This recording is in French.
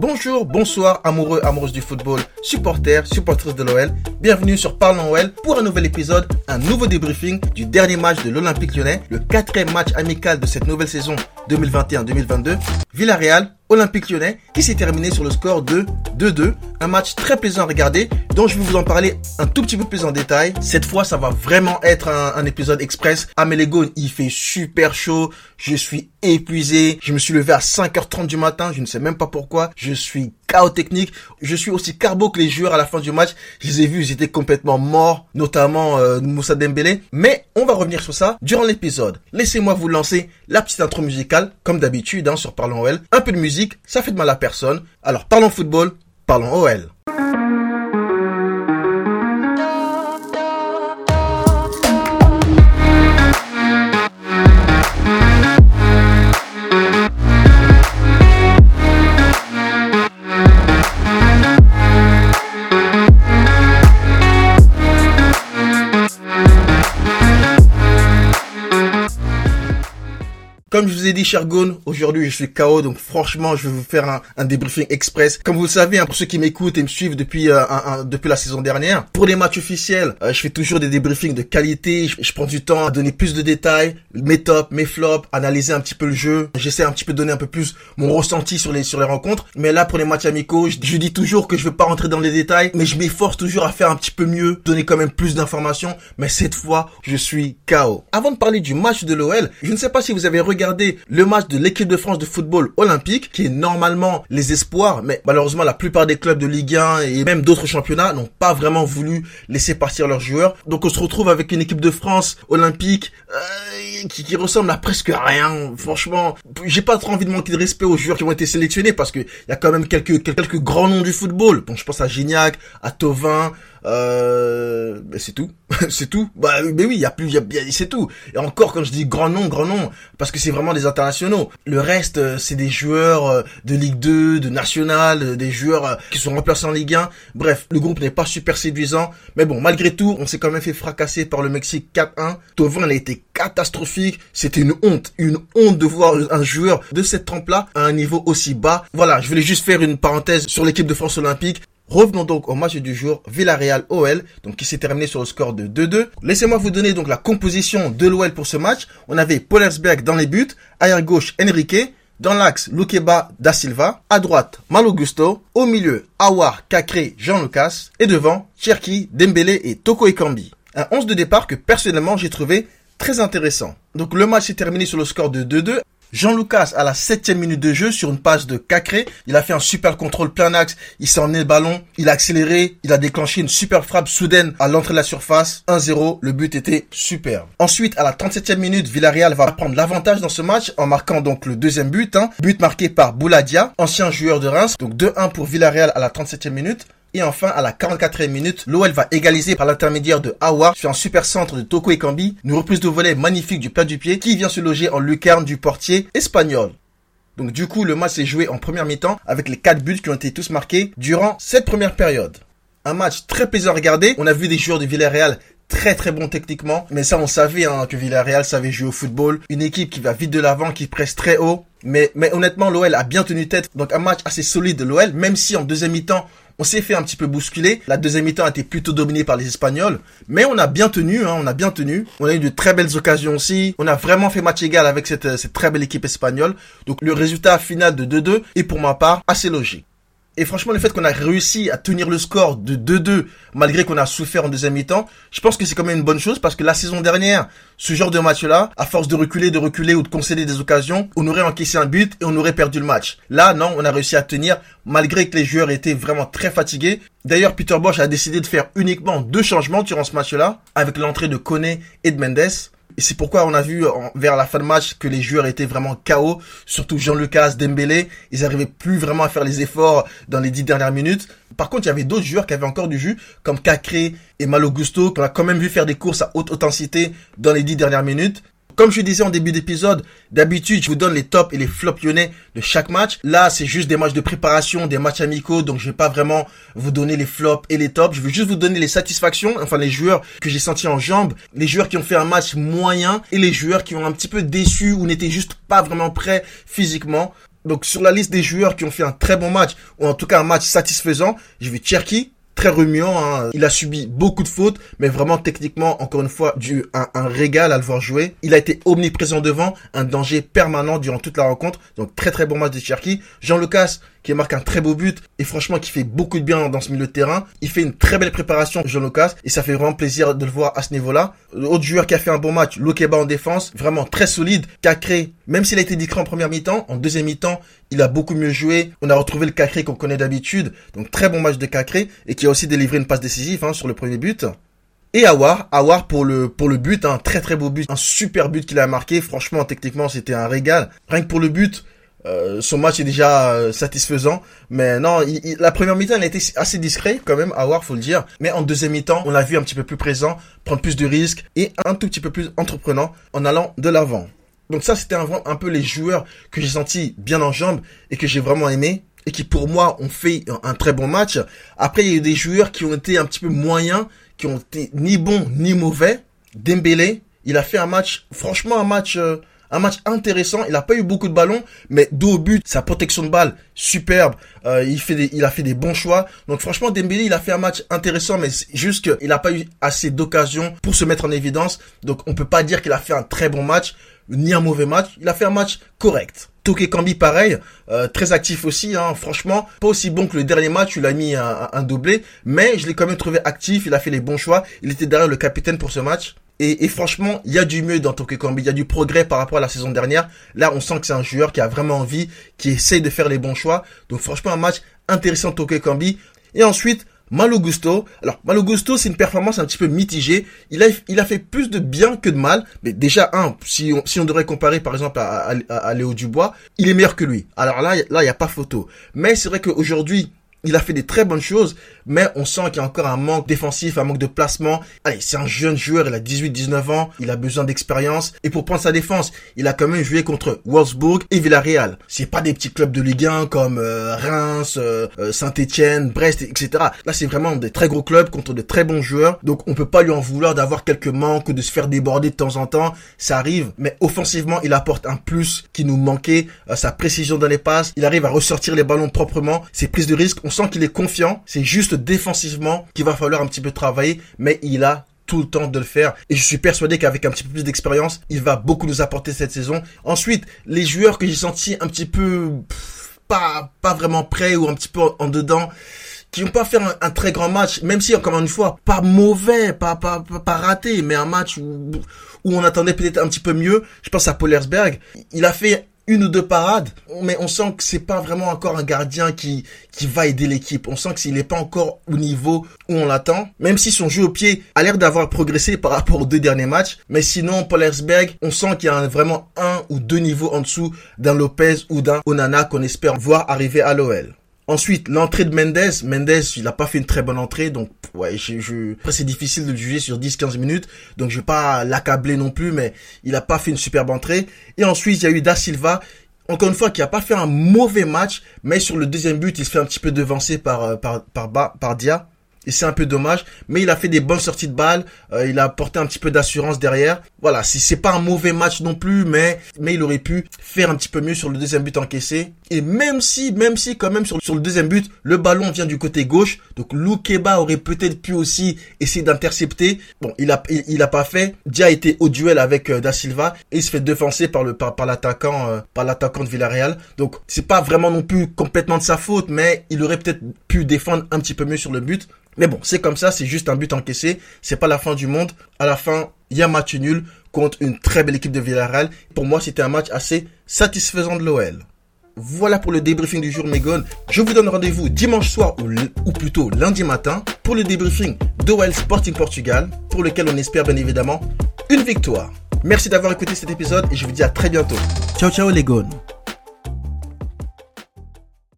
Bonjour, bonsoir, amoureux, amoureuses du football, supporters, supportrices de l'OL. Bienvenue sur Parlons OL pour un nouvel épisode, un nouveau débriefing du dernier match de l'Olympique lyonnais, le quatrième match amical de cette nouvelle saison 2021-2022. Villarreal, Olympique lyonnais, qui s'est terminé sur le score de 2-2. Un match très plaisant à regarder, dont je vais vous en parler un tout petit peu plus en détail. Cette fois, ça va vraiment être un, épisode express. À il fait super chaud. Je suis épuisé. Je me suis levé à 5h30 du matin. Je ne sais même pas pourquoi. Je suis chaos technique. Je suis aussi carbo que les joueurs à la fin du match. Je les ai vus, ils étaient complètement morts, notamment euh, Moussa Dembélé. Mais on va revenir sur ça durant l'épisode. Laissez-moi vous lancer la petite intro musicale, comme d'habitude, hein, sur Parlons OL. Un peu de musique, ça fait de mal à personne. Alors parlons football, parlons OL. Je vous ai dit, cher Gone, aujourd'hui je suis KO, donc franchement je vais vous faire un, un débriefing express. Comme vous le savez, hein, pour ceux qui m'écoutent et me suivent depuis euh, depuis la saison dernière, pour les matchs officiels, euh, je fais toujours des débriefings de qualité. Je, prends du temps à donner plus de détails, mes tops, mes flops, analyser un petit peu le jeu. J'essaie un petit peu de donner un peu plus mon ressenti sur les sur les rencontres. Mais là, pour les matchs amicaux, je, dis toujours que je veux pas rentrer dans les détails, mais je m'efforce toujours à faire un petit peu mieux, donner quand même plus d'informations. Mais cette fois, je suis KO. Avant de parler du match de l'OL, je ne sais pas si vous avez regardé Le match de l'équipe de France de football olympique, qui est normalement les espoirs, mais malheureusement la plupart des clubs de Ligue 1 et même d'autres championnats n'ont pas vraiment voulu laisser partir leurs joueurs. Donc on se retrouve avec une équipe de France olympique euh, qui, qui, ressemble à presque rien. Franchement, j'ai pas trop envie de manquer de respect aux joueurs qui ont été sélectionnés parce que y a quand même quelques quelques grands noms du football. Donc je pense à Gignac, à Tovin, euh, c'est tout, c'est tout. Bah, mais oui, il y a plus, y a, c'est tout. Et encore, quand je dis grand nom, grand nom, parce que c'est vraiment des internationaux. Le reste, euh, c'est des joueurs euh, de Ligue 2, de National, euh, des joueurs qui sont remplacés en Ligue 1. Bref, le groupe n'est pas super séduisant. Mais bon, malgré tout, on s'est quand même fait fracasser par le Mexique 4-1. Tovin a été catastrophique. C'était une honte, une honte de voir un joueur de cette trempe-là à un niveau aussi bas. Voilà, je voulais juste faire une parenthèse sur l'équipe de France Olympique. Revenons donc au match du jour, Villarreal OL, donc qui s'est terminé sur le score de 2-2. Laissez-moi vous donner donc la composition de l'OL pour ce match. On avait Polersberg dans les buts, arrière gauche Enrique, dans l'axe Lukeba da Silva, à droite Malo Gusto, au milieu Awar, Cacré, Jean Lucas et devant Cherki, Dembélé et Toko Ekambi. Un 11 de départ que personnellement j'ai trouvé très intéressant. Donc le match s'est terminé sur le score de 2-2 Jean Lucas à la septième minute de jeu sur une passe de Cacré, il a fait un super contrôle plein axe, il s'est emmené le ballon, il a accéléré, il a déclenché une super frappe soudaine à l'entrée de la surface, 1-0, le but était super. Ensuite, à la 37e minute, Villarreal va prendre l'avantage dans ce match en marquant donc le deuxième but, hein, but marqué par Bouladia, ancien joueur de Reims, donc 2-1 pour Villarreal à la 37e minute. Et enfin, à la 44e minute, l'OL va égaliser par l'intermédiaire de Awa sur un super centre de Toko Ekambi, une reprise de volet magnifique du plat du pied qui vient se loger en lucarne du portier espagnol. Donc du coup, le match s'est joué en première mi-temps avec les 4 buts qui ont été tous marqués durant cette première période. Un match très plaisant à regarder. On a vu des joueurs de Villarreal très très bons techniquement, mais ça on savait hein, que Villarreal savait jouer au football. Une équipe qui va vite de l'avant, qui presse très haut. Mais, mais honnêtement, l'OL a bien tenu tête. Donc un match assez solide de l'OL, même si en deuxième mi-temps, on s'est fait un petit peu bousculer. La deuxième mi-temps a été plutôt dominée par les Espagnols. Mais on a bien tenu, hein, on a bien tenu. On a eu de très belles occasions aussi. On a vraiment fait match égal avec cette, cette très belle équipe espagnole. Donc le résultat final de 2-2 est pour ma part assez logique. Et franchement, le fait qu'on a réussi à tenir le score de 2-2, malgré qu'on a souffert en deuxième mi-temps, je pense que c'est quand même une bonne chose parce que la saison dernière, ce genre de match-là, à force de reculer, de reculer ou de concéder des occasions, on aurait encaissé un but et on aurait perdu le match. Là, non, on a réussi à tenir malgré que les joueurs étaient vraiment très fatigués. D'ailleurs, Peter Bosch a décidé de faire uniquement deux changements durant ce match-là, avec l'entrée de Kone et de Mendes. Et c'est pourquoi on a vu vers la fin de match que les joueurs étaient vraiment KO, surtout Jean-Lucas, Dembélé. Ils n'arrivaient plus vraiment à faire les efforts dans les dix dernières minutes. Par contre, il y avait d'autres joueurs qui avaient encore du jus, comme Cacré et Malo Gusto, qu'on a quand même vu faire des courses à haute intensité dans les dix dernières minutes. Comme je disais en début d'épisode, d'habitude, je vous donne les tops et les flops lyonnais de chaque match. Là, c'est juste des matchs de préparation, des matchs amicaux, donc je vais pas vraiment vous donner les flops et les tops. Je vais juste vous donner les satisfactions, enfin les joueurs que j'ai sentis en jambes, les joueurs qui ont fait un match moyen et les joueurs qui ont un petit peu déçu ou n'étaient juste pas vraiment prêts physiquement. Donc sur la liste des joueurs qui ont fait un très bon match, ou en tout cas un match satisfaisant, je vais Cherky, très remuant. Hein. Il a subi beaucoup de fautes, mais vraiment techniquement, encore une fois, du un, un, régal à le voir jouer. Il a été omniprésent devant, un danger permanent durant toute la rencontre. Donc très très bon match de Cherki. Jean Lucas qui marque un très beau but et franchement qui fait beaucoup de bien dans ce milieu de terrain. Il fait une très belle préparation, Jean Lucas, et ça fait vraiment plaisir de le voir à ce niveau-là. L'autre joueur qui a fait un bon match, Lokeba en défense, vraiment très solide, Cacré, même s'il a été discret en première mi-temps, en deuxième mi-temps, il a beaucoup mieux joué. On a retrouvé le Cacré qu'on connaît d'habitude, donc très bon match de Cacré et qui a aussi délivré une passe décisive hein, sur le premier but. Et Awar, Awar pour le pour le but, un très très beau but, un super but qu'il a marqué. Franchement, techniquement, c'était un régal. Rien que pour le but, euh, son match est déjà euh, satisfaisant, mais non, la première mi-temps, il a été assez discret quand même, Awar, faut le dire. Mais en deuxième mi-temps, on l'a vu un petit peu plus présent, prendre plus de risques et un tout petit peu plus entreprenant en allant de l'avant. Donc ça, c'était un, un peu les joueurs que j'ai senti bien en jambes et que j'ai vraiment aimé et qui pour moi ont fait un très bon match. Après, il y a eu des joueurs qui ont été un petit peu moyens, qui ont été ni bons ni mauvais. Dembélé, il a fait un match, franchement un match, euh, un match intéressant. Il a pas eu beaucoup de ballons, mais dos au but, sa protection de balle superbe. Euh, il fait il a fait des bons choix. Donc franchement, Dembélé, il a fait un match intéressant, mais juste qu'il n'a pas eu assez d'occasions pour se mettre en évidence. Donc on peut pas dire qu'il a fait un très bon match ni un mauvais match. Il a fait un match correct. Toke Kambi pareil, euh, très actif aussi, hein, franchement, pas aussi bon que le dernier match, il a mis un, doublé, mais je l'ai quand même trouvé actif, il a fait les bons choix, il était derrière le capitaine pour ce match. Et, franchement, il y a du mieux dans Toke Kambi, il y a du progrès par rapport à la saison dernière. Là, on sent que c'est un joueur qui a vraiment envie, qui essaye de faire les bons choix. Donc franchement, un match intéressant Toke Kambi. Et ensuite, Malo Gusto. Alors, Malo Gusto, c'est une performance un petit peu mitigée. Il a, il a fait plus de bien que de mal. Mais déjà, un, si on, si on devrait comparer par exemple à, à, à Léo Dubois, il est meilleur que lui. Alors là, là, il n'y a pas photo. Mais c'est vrai qu'aujourd'hui, il a fait des très bonnes choses, mais on sent qu'il y a encore un manque défensif, un manque de placement. Allez, c'est un jeune joueur, il a 18-19 ans, il a besoin d'expérience. Et pour prendre sa défense, il a quand même joué contre Wolfsburg et Villarreal. C'est pas des petits clubs de Ligue 1 comme euh, Reims, euh, euh, Saint-Etienne, Brest, etc. Là, c'est vraiment des très gros clubs contre de très bons joueurs. Donc, on peut pas lui en vouloir d'avoir quelques manques de se faire déborder de temps en temps. Ça arrive, mais offensivement, il apporte un plus qui nous manquait. sa précision dans les passes, il arrive à ressortir les ballons proprement. Ses prises de risque, on sent qu'il est confiant. C'est juste défensivement qu'il va falloir un petit peu travailler, mais il a tout le temps de le faire. Et je suis persuadé qu'avec un petit peu plus d'expérience, il va beaucoup nous apporter cette saison. Ensuite, les joueurs que j'ai sentis un petit peu pas pas vraiment prêts ou un petit peu en, dedans qui n'ont pas fait un, très grand match, même si encore une fois pas mauvais, pas pas pas, raté, mais un match où où on attendait peut-être un petit peu mieux. Je pense à Polersberg. Il a fait une ou deux parades, mais on sent que c'est pas vraiment encore un gardien qui qui va aider l'équipe. On sent que s'il n'est pas encore au niveau où on l'attend, même si son jeu au pied a l'air d'avoir progressé par rapport aux deux derniers matchs, mais sinon Paul Herzberg, on sent qu'il y a vraiment un ou deux niveaux en dessous d'un Lopez ou d'un Onana qu'on espère voir arriver à l'OL. Ensuite, l'entrée de Mendes. Mendes, il a pas fait une très bonne entrée, donc ouais, je, je... après c'est difficile de le juger sur 10-15 minutes, donc je vais pas l'accabler non plus, mais il a pas fait une superbe entrée. Et ensuite, il y a eu Da Silva, encore une fois, qui a pas fait un mauvais match, mais sur le deuxième but, il se fait un petit peu devancer par euh, par, par, par Dia et c'est un peu dommage, mais il a fait des bonnes sorties de balles, euh, il a apporté un petit peu d'assurance derrière. Voilà, si c'est pas un mauvais match non plus, mais mais il aurait pu faire un petit peu mieux sur le deuxième but encaissé. Et même si, même si quand même sur, sur le deuxième but, le ballon vient du côté gauche, donc Loukeba aurait peut-être pu aussi essayer d'intercepter. Bon, il a il, a pas fait. Dia été au duel avec euh, Da Silva et il se fait défoncer par le par, par l'attaquant euh, par l'attaquant de Villarreal. Donc c'est pas vraiment non plus complètement de sa faute, mais il aurait peut-être pu défendre un petit peu mieux sur le but. Mais bon, c'est comme ça, c'est juste un but encaissé, c'est pas la fin du monde. À la fin, il y a match nul contre une très belle équipe de Villarreal. Pour moi, c'était un match assez satisfaisant de l'OL. Voilà pour le débriefing du jour Megon. Je vous donne rendez-vous dimanche soir ou, ou, plutôt lundi matin pour le débriefing d'OL Sporting Portugal pour lequel on espère bien évidemment une victoire. Merci d'avoir écouté cet épisode et je vous dis à très bientôt. Ciao ciao les gones.